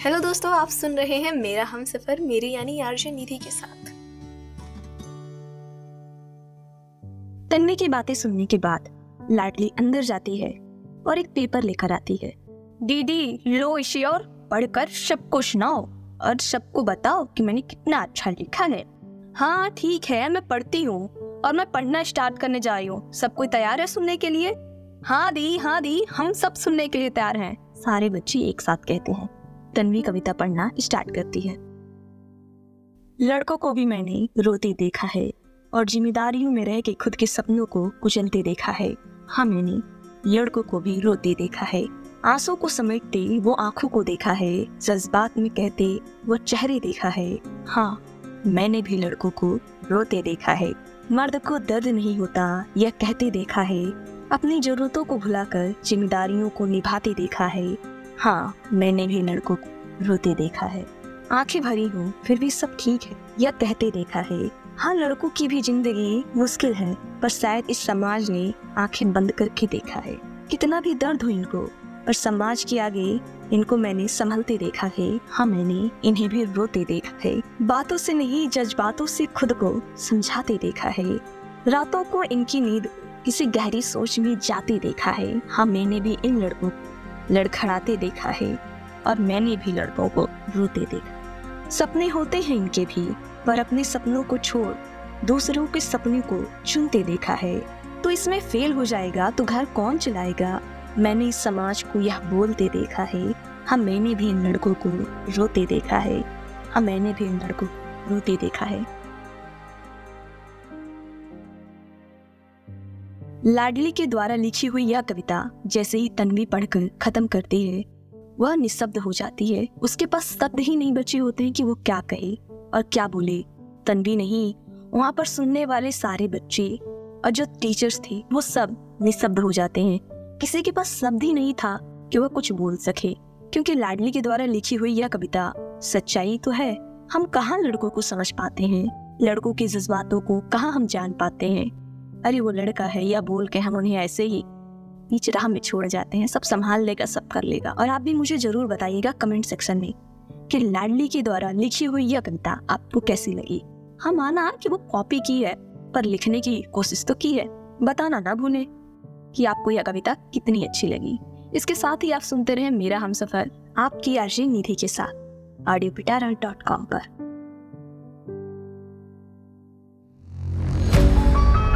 Hello दोस्तों, आप सुन रहे हैं मेरा हम सफ़र, मेरी यानी आरजे निधि के साथ। तन्वी की बातें सुनने के बाद लाडली अंदर जाती है और एक पेपर लेकर आती है। दीदी, लो इसे और पढ़कर सबको सुनाओ और सबको बताओ कि मैंने कितना अच्छा लिखा है। हाँ ठीक है, मैं पढ़ती हूँ और मैं पढ़ना स्टार्ट करने जा रही हूँ। सब कोई तैयार है सुनने के लिए? हाँ दी हाँ दी, हम सब सुनने के लिए तैयार हैं। सारे बच्चे एक साथ कहते हैं। तन्वी कविता पढ़ना स्टार्ट करती है। लड़कों को भी मैंने रोते देखा है और जिम्मेदारियों में रह के खुद के सपनों को कुचलते देखा है। हाँ मैंने लड़कों को भी रोते देखा है। आँसू को समेटते वो आँखों को देखा है। जज्बात में कहते वो चेहरे देखा है। हाँ मैंने भी लड़कों को रोते देखा है। मर्द को दर्द नहीं होता, यह कहते देखा है। अपनी जरूरतों को भुलाकर जिम्मेदारियों को निभाते देखा है। हाँ मैंने भी लड़कों को रोते देखा है। आँखें भरी हूँ, फिर भी सब ठीक है यह कहते देखा है। हाँ लड़कों की भी ज़िंदगी मुश्किल है, पर शायद इस समाज ने आँखें बंद करके देखा है। कितना भी दर्द हो इनको, पर समाज के आगे इनको मैंने संभलते देखा है। हाँ मैंने इन्हें भी रोते देखा है। बातों से नहीं, जज्बातों से खुद को समझाते देखा है। रातों को इनकी नींद किसी गहरी सोच में जाते देखा है। हाँ मैंने भी इन लड़कों को लड़खड़ाते देखा है और मैंने भी लड़कों को रोते देखा। सपने होते हैं इनके भी, पर अपने सपनों को छोड़ दूसरों के सपने को चुनते देखा है। तो इसमें फेल हो जाएगा तो घर कौन चलाएगा? मैंने इस समाज को यह बोलते देखा है हाँ मैंने भी इन लड़कों को रोते देखा है। हाँ मैंने भी इन लड़कों को रोते देखा है। लाडली के द्वारा लिखी हुई यह कविता, जैसे ही तन्वी पढ़कर खत्म करती है, वह निशब्द हो जाती है। उसके पास शब्द ही नहीं बचे होते कि वो क्या कहे और क्या बोले। तन्वी नहीं, वहाँ पर सुनने वाले सारे बच्चे और जो टीचर्स थे, वो सब निशब्द हो जाते हैं। किसी के पास शब्द ही नहीं था कि वह कुछ बोल सके, क्योंकि लाडली के द्वारा लिखी हुई यह कविता, सच्चाई तो है। हम कहाँ लड़कों को समझ पाते हैं? लड़कों के जज्बातों को कहाँ हम जान पाते हैं? अरे वो लड़का है, या बोल के हम उन्हें ऐसे ही बीच राह में छोड़ जाते हैं, सब संभाल लेगा, सब कर लेगा। और आप भी मुझे ज़रूर बताइएगा कमेंट सेक्शन में कि लाडली के द्वारा लिखी हुई यह कविता आपको कैसी लगी। हम माना कि वो कॉपी की है, पर लिखने की कोशिश तो की है। बताना ना भूले कि आपको यह कविता कितनी अच्छी लगी। इसके साथ ही आप सुनते रहे मेरा हम सफ़र आपकी आरजी निधि के साथ ऑडियो पिटारा डॉट कॉम पर।